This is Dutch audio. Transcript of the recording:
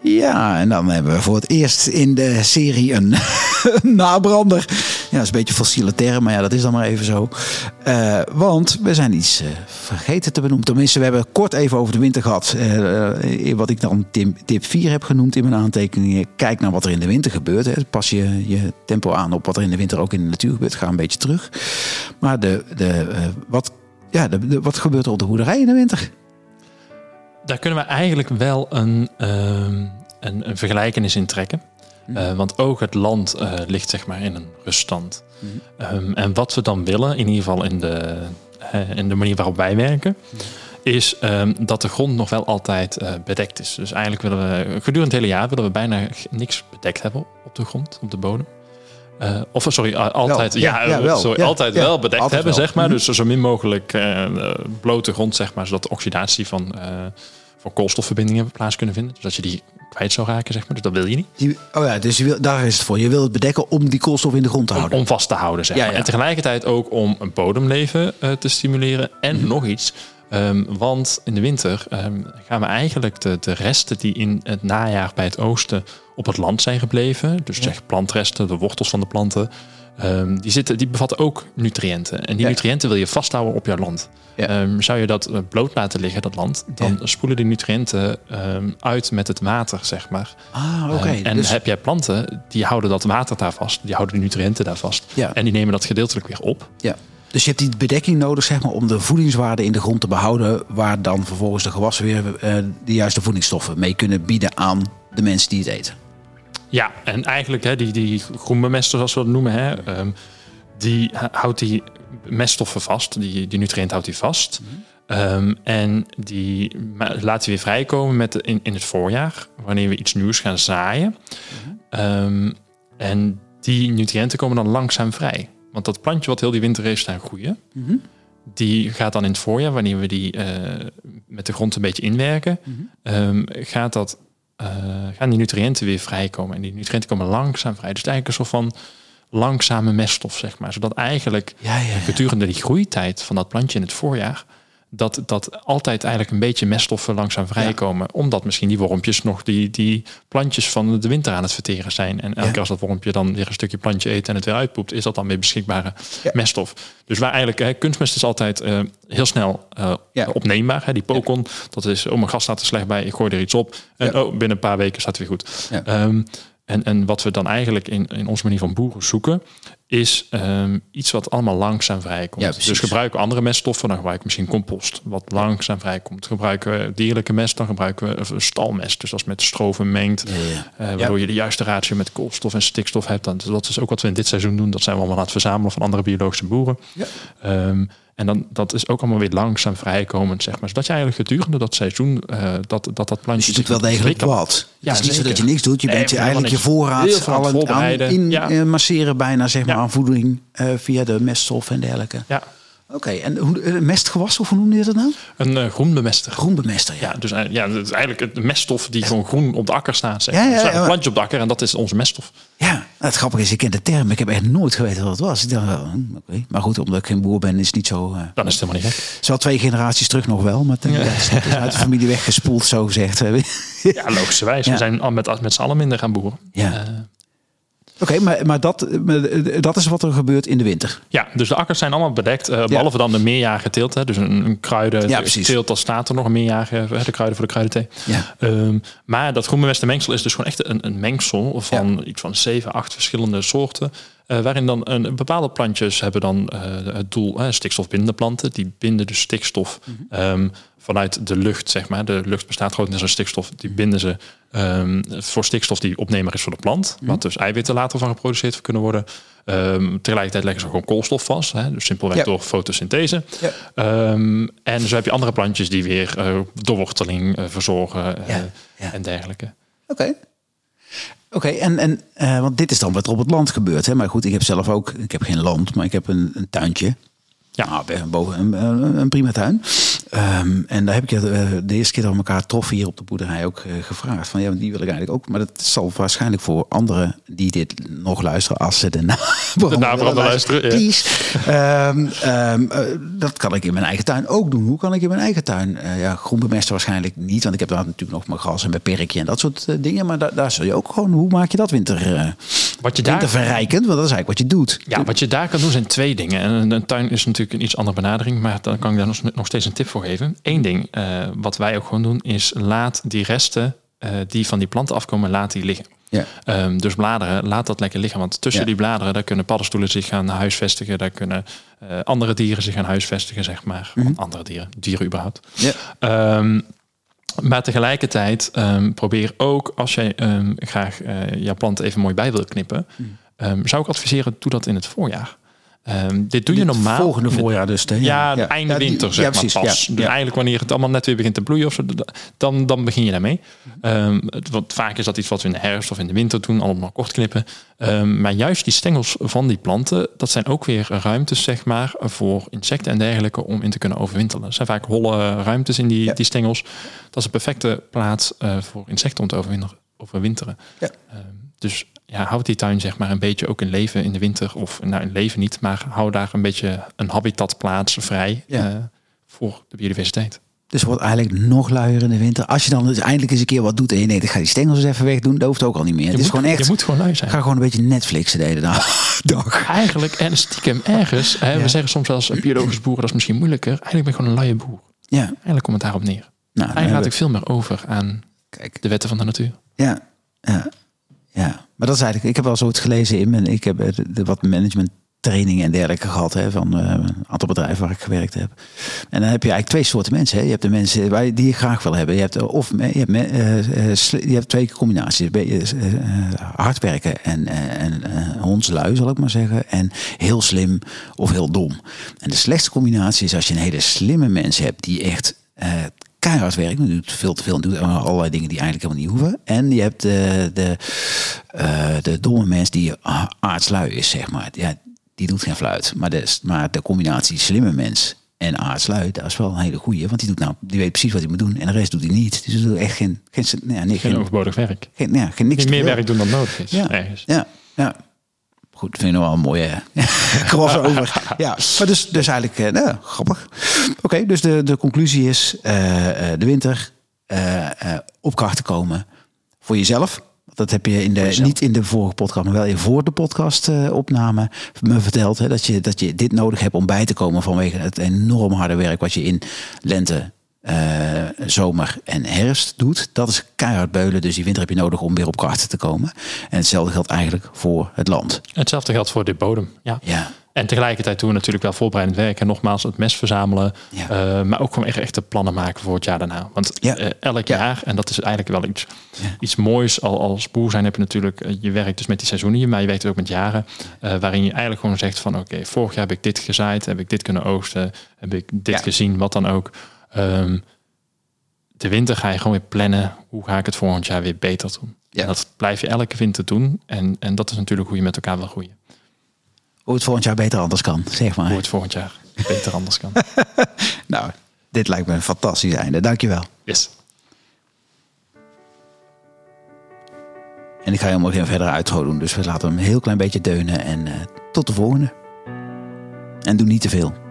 Ja, en dan hebben we voor het eerst in de serie een, nabrander. Ja, dat is een beetje fossiele term, maar ja, dat is dan maar even zo. Uh, want we zijn iets uh, vergeten te benoemen. Tenminste, we hebben kort even over de winter gehad. Uh, wat ik dan tip 4 heb genoemd in mijn aantekeningen. Kijk naar wat er in de winter gebeurt. Hè. Pas je je tempo aan op wat er in de winter ook in de natuur gebeurt. Ga een beetje terug. Maar de, de, wat, ja, wat gebeurt er op de boerderij in de winter? Daar kunnen we eigenlijk wel een, uh, een, een, vergelijkenis in trekken. Mhm. Uh, want ook het land uh, ligt zeg maar in een ruststand. Mm. Um, en wat we dan willen, in ieder geval in de, in de manier waarop wij werken, mm. is um, dat de grond nog wel altijd bedekt is. Dus eigenlijk willen we gedurende het hele jaar willen we bijna niks bedekt hebben op de grond, op de bodem. Uh, of sorry, altijd, ja, ja, wel. Sorry, altijd wel bedekt hebben, zeg maar. Mhm. Dus zo min mogelijk uh, blote grond, zeg maar, zodat de oxidatie van, uh, van koolstofverbindingen plaats kunnen vinden. Dus dat je die kwijt zou raken, zeg maar. Dus dat wil je niet. Die, oh ja, dus je wil, daar is het voor. Je wil het bedekken om die koolstof in de grond te houden. Om, vast te houden, zeg maar. En tegelijkertijd ook om een bodemleven te stimuleren. En mhm. nog iets. Um, want in de winter um, gaan we eigenlijk de, de resten die in het najaar bij het oosten op het land zijn gebleven. Dus zeg plantresten, de wortels van de planten. Um, die, zitten, die bevatten ook nutriënten. En die nutriënten wil je vasthouden op jouw land. Zou je dat eh, bloot laten liggen, dat land, dan spoelen die nutriënten uit met het water, zeg maar. Ah, oké. en dus... heb jij planten, die houden dat water daar vast, die houden de nutriënten daar vast. En die nemen dat gedeeltelijk weer op. Ja. Dus je hebt die bedekking nodig zeg maar, om de voedingswaarde in de grond te behouden, waar dan vervolgens de gewassen weer uh, de juiste voedingsstoffen mee kunnen bieden aan de mensen die het eten. Ja, en eigenlijk hè, die, die groenbemester, zoals we dat noemen, hè, um, die houdt die meststoffen vast, die, die nutriënt houdt die vast. Mm -hmm. um, en die laat hij weer vrijkomen met de, in, in het voorjaar, wanneer we iets nieuws gaan zaaien. Mm -hmm. um, en die nutriënten komen dan langzaam vrij. Want dat plantje wat heel die winter heeft staan groeien, mm -hmm. die gaat dan in het voorjaar, wanneer we die uh, met de grond een beetje inwerken, gaat dat uh, gaan die nutriënten weer vrijkomen. En die nutriënten komen langzaam vrij. Dus het eigenlijk een soort van langzame meststof, zeg maar. Zodat eigenlijk ja, ja, ja. gedurende die groeitijd van dat plantje in het voorjaar dat, dat altijd eigenlijk een beetje meststoffen langzaam vrijkomen. Ja. Omdat misschien die wormpjes nog die, die plantjes van de winter aan het verteren zijn. En elke keer als dat wormpje dan weer een stukje plantje eet en het weer uitpoept, is dat dan weer beschikbare ja. meststof. Dus waar eigenlijk, hè, kunstmest is altijd uh, heel snel uh, opneembaar. Hè. Die pokon, dat is, oh mijn gas staat er slecht bij, ik gooi er iets op. En oh, binnen een paar weken staat het weer goed. Um, en, en wat we dan eigenlijk in, in onze manier van boeren zoeken, is um, iets wat allemaal langzaam vrijkomt. Ja, dus gebruiken we andere meststoffen, dan gebruiken we misschien compost, wat langzaam vrijkomt. Gebruiken we dierlijke mest, dan gebruiken we stalmest. Dus als met stro vermengt, ja, ja. Uh, waardoor je de juiste ratio met koolstof en stikstof hebt. Dan, dat is ook wat we in dit seizoen doen. Dat zijn we allemaal aan het verzamelen van andere biologische boeren. Um, en dan, dat is ook allemaal weer langzaam vrijkomend, zeg maar. Zodat je eigenlijk gedurende dat seizoen, uh, dat, dat dat plantje... Dus je doet wel degelijk wat. Ja, het is niet zo dat je niks doet. Je bent je eigenlijk je voorraad al aan in ja. uh, masseren bijna, zeg maar, ja. aan voeding uh, via de meststof en dergelijke. Ja, Oké, okay, en hoe, uh, mestgewas, of hoe noemde je dat nou? Een uh, groenbemester. Groenbemester, ja. ja. dus uh, ja, het is eigenlijk de meststof die gewoon groen op de akker staat. Zeg. Ja, ja, ja, een plantje op de akker en dat is onze meststof. Ja, nou, het grappige is, ik ken de term, ik heb echt nooit geweten wat het was. Ik dacht, oh, okay. Maar goed, omdat ik geen boer ben, is het niet zo... Dan is het helemaal niet gek. Zo twee generaties terug nog wel, maar ja. het is uit de familie weggespoeld, zo gezegd. ja, logischerwijs. We zijn met, met z'n allen minder gaan boeren. Ja. Oké, okay, maar, maar dat, dat is wat er gebeurt in de winter. Ja, dus de akkers zijn allemaal bedekt. Uh, behalve ja. dan de meerjarige teelt. Hè, dus een, een kruiden ja, teelt, dat staat er nog een meerjarige, de kruiden voor de kruidenthee. Ja. Um, maar dat groenbemeste mengsel is dus gewoon echt een, een mengsel van iets van zeven, acht verschillende soorten. Uh, waarin dan een, bepaalde plantjes hebben dan uh, het doel uh, stikstofbindende planten. Die binden dus stikstof mm -hmm. um, vanuit de lucht, zeg maar. De lucht bestaat grotendeels uit stikstof. Die binden ze um, voor stikstof die opnemer is voor de plant. Mm -hmm. Wat dus eiwitten later van geproduceerd kunnen worden. Um, tegelijkertijd leggen ze gewoon koolstof vast. Hè, dus simpelweg ja. door fotosynthese. Ja. en zo heb je andere plantjes die weer doorworteling verzorgen en dergelijke. Oké. Okay. Oké, okay, en, en uh, want dit is dan wat er op het land gebeurt. Hè? Maar goed, ik heb zelf ook, ik heb geen land, maar ik heb een, een tuintje. Ja. Nou, boven, een, een, een prima tuin. Ehm, en daar heb ik eh, de eerste keer dat we elkaar troffen hier op de boerderij ook eh, gevraagd. Van ja, die wil ik eigenlijk ook. Maar dat zal waarschijnlijk voor anderen die dit nog luisteren, als ze de nabrander nabrander luisteren, ja. Please. Ehm, ehm, eh, dat kan ik in mijn eigen tuin ook doen. Hoe kan ik in mijn eigen tuin? eh, ja, groen bemesten waarschijnlijk niet. Want ik heb daar natuurlijk nog mijn gras en mijn perkje en dat soort dingen. Maar daar, daar zul je ook gewoon, hoe maak je dat winter, Wat je daar winterverrijkend? Want dat is eigenlijk wat je doet. Ja, wat je daar kan doen zijn twee dingen. En een, tuin is natuurlijk een iets andere benadering, maar dan kan ik daar nog, steeds een tip voor geven. Eén ding, eh, wat wij ook gewoon doen, is laat die resten eh, die van die planten afkomen, laat die liggen. Ja. Ehm, dus bladeren, laat dat lekker liggen. Want tussen Ja. die bladeren, daar kunnen paddenstoelen zich gaan huisvestigen. Daar kunnen eh, andere dieren zich gaan huisvestigen, zeg maar. Mhm. Andere dieren, dieren überhaupt. Ja. Ehm, maar tegelijkertijd ehm, probeer ook, als jij ehm, graag eh, jouw plant even mooi bij wil knippen, Hmm. ehm, zou ik adviseren, doe dat in het voorjaar. Ehm, dit doe je normaal. Volgende voorjaar dus. hè? ja, einde Ja, die- winter zeg ja, maar pas. Dus eigenlijk wanneer het allemaal net weer begint te bloeien of zo, dan, dan begin je daarmee. Ehm, het- want vaak is dat iets wat we in de herfst of in de winter doen, allemaal kort knippen. Ehm, maar juist die stengels van die planten, dat zijn ook weer ruimtes zeg maar voor insecten en dergelijke om in te kunnen overwinteren. Er zijn vaak holle ruimtes in die, die stengels. Dat is een perfecte plaats eh, voor insecten om te overwinteren. overwinteren. Ja. Dus ja, houd die tuin zeg maar een beetje ook in leven in de winter. Of nou, in leven niet, maar hou daar een beetje een habitatplaats vrij Ja. eh, voor de biodiversiteit. Dus wordt eigenlijk nog luier in de winter. Als je dan dus eindelijk eens een keer wat doet en je denkt, ik ga die stengels eens even wegdoen, dat hoeft ook al niet meer. Je het is moet, gewoon echt, je moet gewoon lui zijn. ga gewoon een beetje Netflixen de hele dag. dag. Eigenlijk, en stiekem ergens, hè, Ja. we zeggen soms als biologisch boeren, dat is misschien moeilijker. Eigenlijk ben ik gewoon een luie boer. Ja, Eigenlijk komt het daarop neer. nou, Eigenlijk laat ik veel meer over aan kijk. de wetten van de natuur. Ja, ja, ja. Maar dat is eigenlijk, ik heb wel zoiets gelezen in mijn, ik heb eh, de, wat management trainingen en dergelijke gehad hè, van eh, een aantal bedrijven waar ik gewerkt heb. En dan heb je eigenlijk twee soorten mensen. Hè. Je hebt de mensen die je graag wil hebben. Je hebt eh, of je hebt, je hebt twee combinaties. Eh, hard werken en, en hondslui zal ik maar zeggen. En heel slim of heel dom. En de slechtste combinatie is als je een hele slimme mens hebt die echt keihard werkt. Die doet veel te veel en doet allerlei dingen die eigenlijk helemaal niet hoeven. En je hebt de, de, eh, de domme mens die aardslui is, zeg maar. Ja, die doet geen fluit. Maar de, maar de combinatie slimme mens en aardslui, dat is wel een hele goeie. Want die, doet nou, die weet precies wat hij moet doen. En de rest doet hij niet. Dus er doet echt geen... geen, nee, Geen geen, overbodig werk. geen, ja, geen niks Niet meer werk doen dan nodig is. Ja. Ergens. Ja, ja. Goed, vind ik nog wel een mooie crossover. ja, maar dus, dus eigenlijk, eh, nou, grappig. Oké, dus de, de conclusie is eh, eh, de winter eh, eh, op kracht te komen voor jezelf. Dat heb je, in de, niet in de vorige podcast, maar wel in voor de podcast eh, opname me verteld. Hè, dat, je, dat je dit nodig hebt om bij te komen vanwege het enorm harde werk wat je in lente, eh, zomer en herfst doet. Dat is keihard beulen, dus die winter heb je nodig om weer op kracht te komen. En hetzelfde geldt eigenlijk voor het land. Hetzelfde geldt voor dit bodem. Ja. Ja, En tegelijkertijd doen we natuurlijk wel voorbereidend werk. En nogmaals, het mes verzamelen. Ja. eh, maar ook gewoon echt echte plannen maken voor het jaar daarna. Want Ja. eh, elk Ja. jaar, en dat is eigenlijk wel iets, iets moois. Al, als boer zijn heb je natuurlijk, eh, je werkt dus met die seizoenen, maar je werkt ook met jaren. waarin je eigenlijk gewoon zegt van oké, vorig jaar heb ik dit gezaaid. Heb ik dit kunnen oogsten. Heb ik dit gezien, wat dan ook. Ehm, de winter ga je gewoon weer plannen. Hoe ga ik het volgend jaar weer beter doen? Ja. En dat blijf je elke winter doen. En, en dat is natuurlijk hoe je met elkaar wil groeien. hoe het volgend jaar beter anders kan, zeg maar. Hoe het volgend jaar beter anders kan. Nou, dit lijkt me een fantastisch einde. Dankjewel. Yes. En ik ga helemaal geen verder uitro doen, dus we laten hem een heel klein beetje deunen. En eh, tot de volgende. En doe niet te veel.